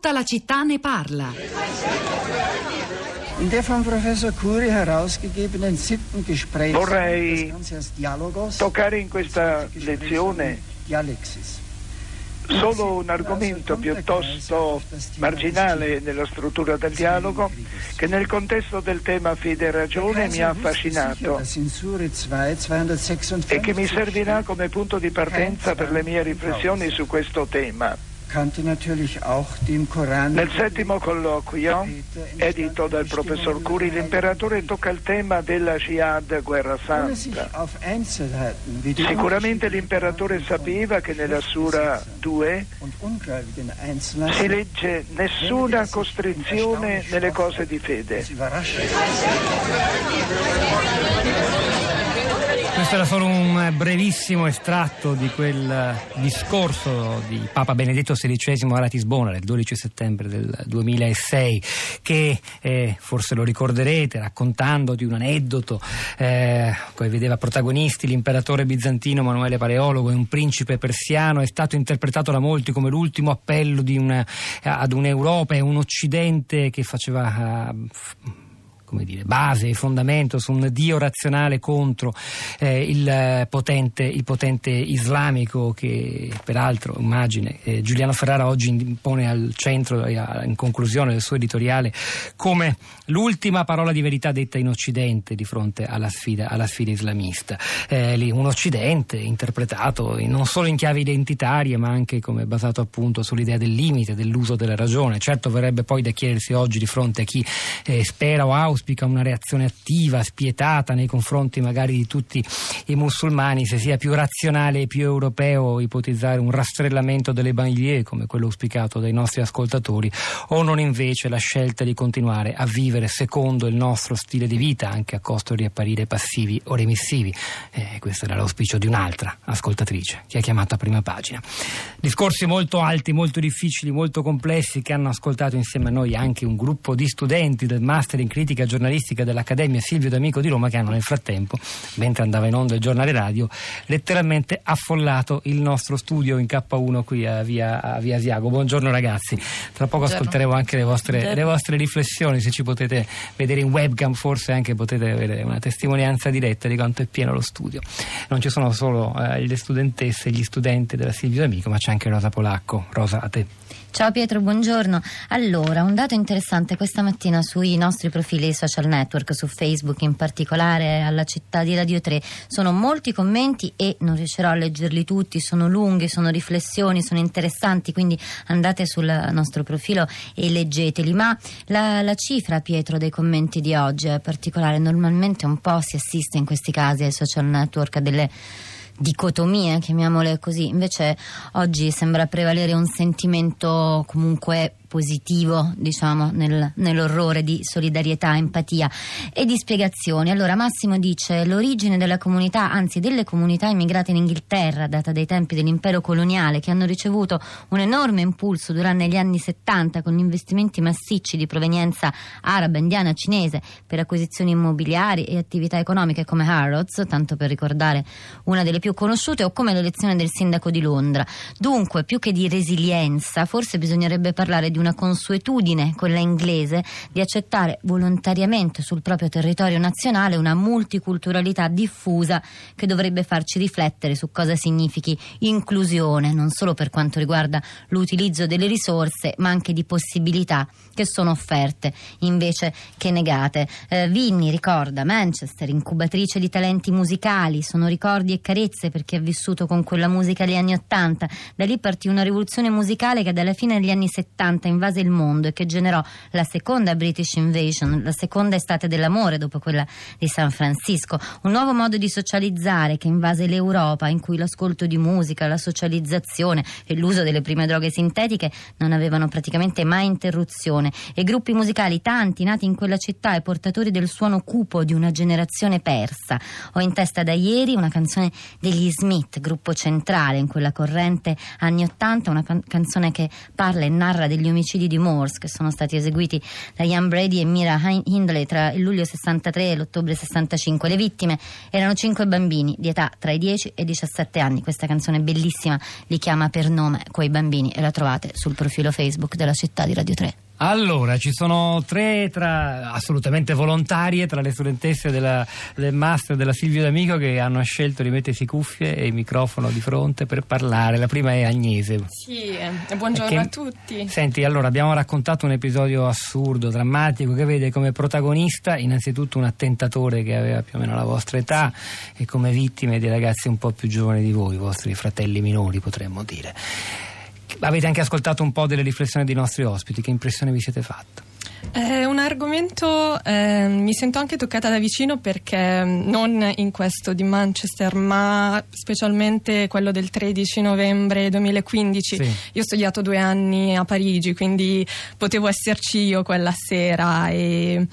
Tutta la città ne parla. In der vom Professor Curi herausgegebenen siebten Gespräch Vorrei toccare in questa lezione solo un argomento piuttosto marginale nella struttura del dialogo che nel contesto del tema fede e ragione mi ha affascinato e che mi servirà come punto di partenza per le mie riflessioni su questo tema. Nel settimo colloquio, edito dal professor Curi, l'imperatore tocca il tema della Jihad guerra santa. Sicuramente l'imperatore sapeva che nella Sura 2 si legge nessuna costrizione nelle cose di fede. Questo era solo un brevissimo estratto di quel discorso di Papa Benedetto XVI a Ratisbona del 12 settembre del 2006 che eh, forse lo ricorderete raccontando di un aneddoto eh, vedeva protagonisti l'imperatore bizantino Emanuele Paleologo e un principe persiano. È stato interpretato da molti come l'ultimo appello una, ad un'Europa e un Occidente che faceva uh, come dire, base e fondamento su un Dio razionale contro eh, il, potente, il, potente, islamico che peraltro immagine eh, Giuliano Ferrara oggi pone al centro in conclusione del suo editoriale come l'ultima parola di verità detta in Occidente di fronte alla sfida, alla sfida islamista. Eh, un Occidente interpretato non solo in chiave identitarie ma anche come basato appunto sull'idea del limite, dell'uso della ragione. Certo verrebbe poi da chiedersi oggi di fronte a chi eh, spera o auspica auspica una reazione attiva, spietata nei confronti magari di tutti i musulmani, se sia più razionale e più europeo ipotizzare un rastrellamento delle banlieue come quello auspicato dai nostri ascoltatori o non invece la scelta di continuare a vivere secondo il nostro stile di vita anche a costo di apparire passivi o remissivi. Eh, questo era l'auspicio di un'altra ascoltatrice che ha chiamato a prima pagina. Discorsi molto alti, molto difficili, molto complessi che hanno ascoltato insieme a noi anche un gruppo di studenti del Master in Critica giornalistica dell'Accademia Silvio D'Amico di Roma che hanno nel frattempo, mentre andava in onda il giornale radio, letteralmente affollato il nostro studio in K1 qui a via, a via Asiago. Buongiorno ragazzi, tra poco Buongiorno. ascolteremo anche le vostre, le vostre, riflessioni, se ci potete vedere in webcam forse anche potete avere una testimonianza diretta di quanto è pieno lo studio. Non ci sono solo eh, le studentesse e gli studenti della Silvio D'Amico, ma c'è anche Rosa Polacco. Rosa, a te. Ciao Pietro, buongiorno. Allora, un dato interessante questa mattina sui nostri profili social network, su Facebook in particolare, alla città di Radio 3, sono molti commenti e non riuscirò a leggerli tutti, sono lunghi, sono riflessioni, sono interessanti, quindi andate sul nostro profilo e leggeteli. Ma la, la cifra, Pietro, dei commenti di oggi è particolare. Normalmente un po' si assiste in questi casi ai social network a delle dicotomie, chiamiamole così. Invece oggi sembra prevalere un sentimento comunque positivo, diciamo, nel, nell'orrore di solidarietà, empatia e di spiegazioni. Allora Massimo dice l'origine della comunità, anzi delle comunità immigrate in Inghilterra, data dai tempi dell'impero coloniale, che hanno ricevuto un enorme impulso durante gli anni 70 con investimenti massicci di provenienza araba, indiana, cinese per acquisizioni immobiliari e attività economiche come Harrods, tanto per ricordare una delle più conosciute, o come l'elezione del sindaco di Londra. Dunque, più che di resilienza, forse bisognerebbe parlare di di una consuetudine, quella inglese, di accettare volontariamente sul proprio territorio nazionale una multiculturalità diffusa che dovrebbe farci riflettere su cosa significhi inclusione, non solo per quanto riguarda l'utilizzo delle risorse, ma anche di possibilità che sono offerte invece che negate. Eh, Vinni ricorda Manchester, incubatrice di talenti musicali, sono ricordi e carezze per chi ha vissuto con quella musica agli anni Ottanta. Da lì partì una rivoluzione musicale che dalla fine degli anni 70 invase il mondo e che generò la seconda British Invasion, la seconda estate dell'amore dopo quella di San Francisco, un nuovo modo di socializzare che invase l'Europa in cui l'ascolto di musica, la socializzazione e l'uso delle prime droghe sintetiche non avevano praticamente mai interruzione e gruppi musicali tanti nati in quella città e portatori del suono cupo di una generazione persa. Ho in testa da ieri una canzone degli Smith, gruppo centrale in quella corrente anni 80, una can- canzone che parla e narra degli umili omicidi di Morse che sono stati eseguiti da Ian Brady e Mira Hindley tra il luglio 63 e l'ottobre 65. Le vittime erano cinque bambini di età tra i 10 e i 17 anni. Questa canzone bellissima li chiama per nome quei bambini e la trovate sul profilo Facebook della città di Radio 3. Allora, ci sono tre tra, assolutamente volontarie tra le studentesse della, del master della Silvio D'Amico che hanno scelto di mettersi cuffie e il microfono di fronte per parlare. La prima è Agnese. Sì, eh, buongiorno che, a tutti. Senti, allora abbiamo raccontato un episodio assurdo, drammatico, che vede come protagonista innanzitutto un attentatore che aveva più o meno la vostra età e come vittime dei ragazzi un po' più giovani di voi, i vostri fratelli minori potremmo dire. Avete anche ascoltato un po' delle riflessioni dei nostri ospiti, che impressione vi siete fatta? È un argomento eh, mi sento anche toccata da vicino perché mm, non in questo di Manchester, ma specialmente quello del 13 novembre 2015. Sì. Io ho studiato due anni a Parigi, quindi potevo esserci io quella sera e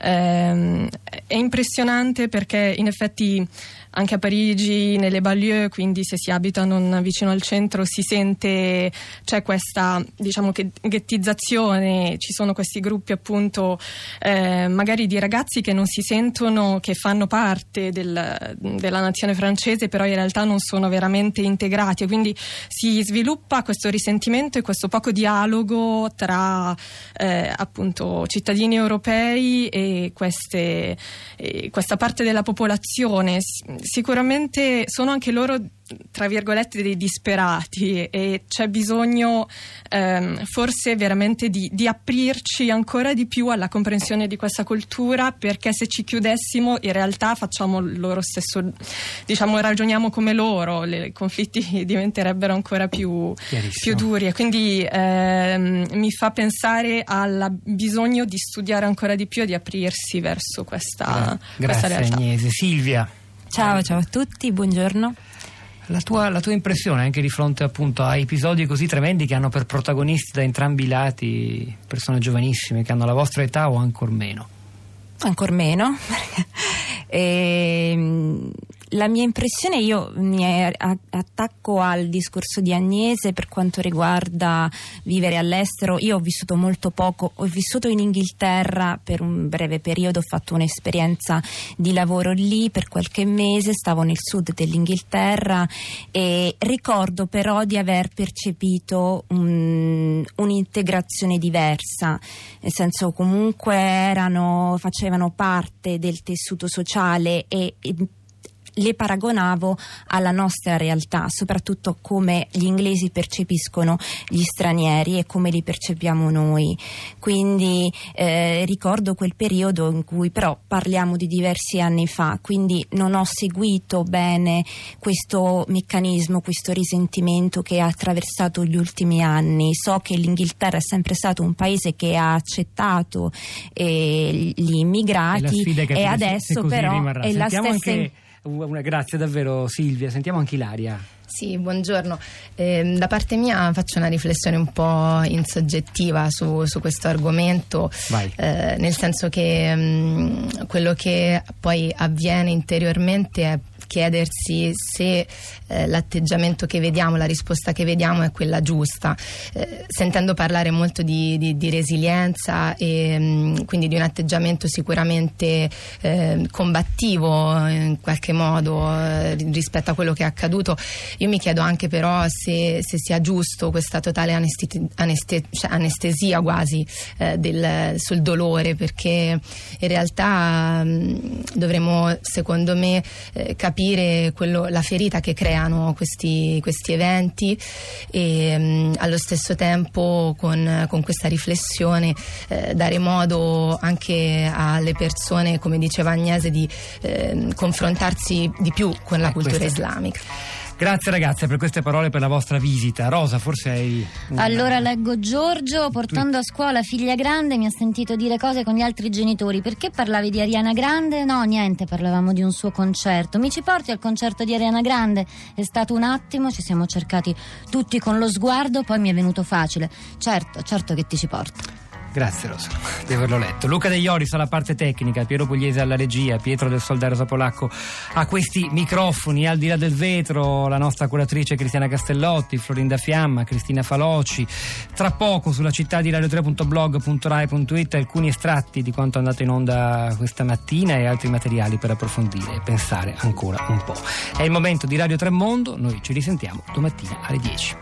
ehm, è impressionante perché in effetti anche a Parigi, nelle banlieue, quindi se si abita non vicino al centro si sente c'è questa diciamo che ghettizzazione, ci sono questi gruppi appunto eh, magari di ragazzi che non si sentono che fanno parte del, della nazione francese, però in realtà non sono veramente integrati. E quindi si sviluppa questo risentimento e questo poco dialogo tra eh, appunto cittadini europei e queste, eh, questa parte della popolazione sicuramente sono anche loro tra virgolette dei disperati e c'è bisogno ehm, forse veramente di, di, aprirci ancora di più alla comprensione di questa cultura perché se ci chiudessimo in realtà facciamo loro stesso diciamo ragioniamo come loro i conflitti diventerebbero ancora più, più duri. E quindi ehm, mi fa pensare al bisogno di studiare ancora di più e di aprirsi verso questa, Gra- questa realtà. Agnese. Silvia Ciao, ciao a tutti, buongiorno. La tua, la tua, impressione anche di fronte appunto a episodi così tremendi che hanno per protagonisti da entrambi i lati persone giovanissime che hanno la vostra età o ancora meno? Ancora meno. e, ehm, la mia impressione, io mi attacco al discorso di Agnese per quanto riguarda vivere all'estero. Io ho vissuto molto poco, ho vissuto in Inghilterra per un breve periodo, ho fatto un'esperienza di lavoro lì per qualche mese, stavo nel sud dell'Inghilterra e ricordo però di aver percepito un, un'integrazione diversa, nel senso comunque erano, facevano parte del tessuto sociale e, e le paragonavo alla nostra realtà, soprattutto come gli inglesi percepiscono gli stranieri e come li percepiamo noi. Quindi eh, ricordo quel periodo in cui però parliamo di diversi anni fa, quindi non ho seguito bene questo meccanismo, questo risentimento che ha attraversato gli ultimi anni. So che l'Inghilterra è sempre stato un paese che ha accettato eh, gli immigrati e, e adesso però rimarrà. è Sentiamo la stessa anche una, grazie davvero Silvia, sentiamo anche Ilaria. Sì, buongiorno. Eh, da parte mia faccio una riflessione un po' insoggettiva su, su questo argomento, eh, nel senso che mh, mm, quello che poi avviene interiormente è chiedersi se eh, l'atteggiamento che vediamo, la risposta che vediamo è quella giusta. Eh, sentendo parlare molto di, di, di resilienza e mh, mm, quindi di un atteggiamento sicuramente eh, combattivo in qualche modo eh, rispetto a quello che è accaduto, io mi chiedo anche però se, se sia giusto questa totale anesteti, aneste, cioè anestesia quasi eh, del, sul dolore perché in realtà mh, mm, dovremmo secondo me eh, capire capire quello, la ferita che creano questi, questi eventi e mh, mm, allo stesso tempo con, con questa riflessione eh, dare modo anche alle persone, come diceva Agnese, di eh, confrontarsi di più con la eh, cultura islamica. Grazie ragazze per queste parole per la vostra visita. Rosa, forse hai. Una... Allora leggo Giorgio, portando a scuola figlia grande, mi ha sentito dire cose con gli altri genitori. Perché parlavi di Ariana Grande? No, niente, parlavamo di un suo concerto. Mi ci porti al concerto di Ariana Grande? È stato un attimo, ci siamo cercati tutti con lo sguardo, poi mi è venuto facile. Certo, certo che ti ci porto. Grazie Rosa di averlo letto. Luca De Ioris alla parte tecnica, Piero Pugliese alla regia, Pietro del Soldario Polacco a questi microfoni, al di là del vetro, la nostra curatrice Cristiana Castellotti, Florinda Fiamma, Cristina Faloci. Tra poco sulla città di radio3.blog.rai.it alcuni estratti di quanto è andato in onda questa mattina e altri materiali per approfondire e pensare ancora un po'. È il momento di Radio 3 Mondo, noi ci risentiamo domattina alle 10.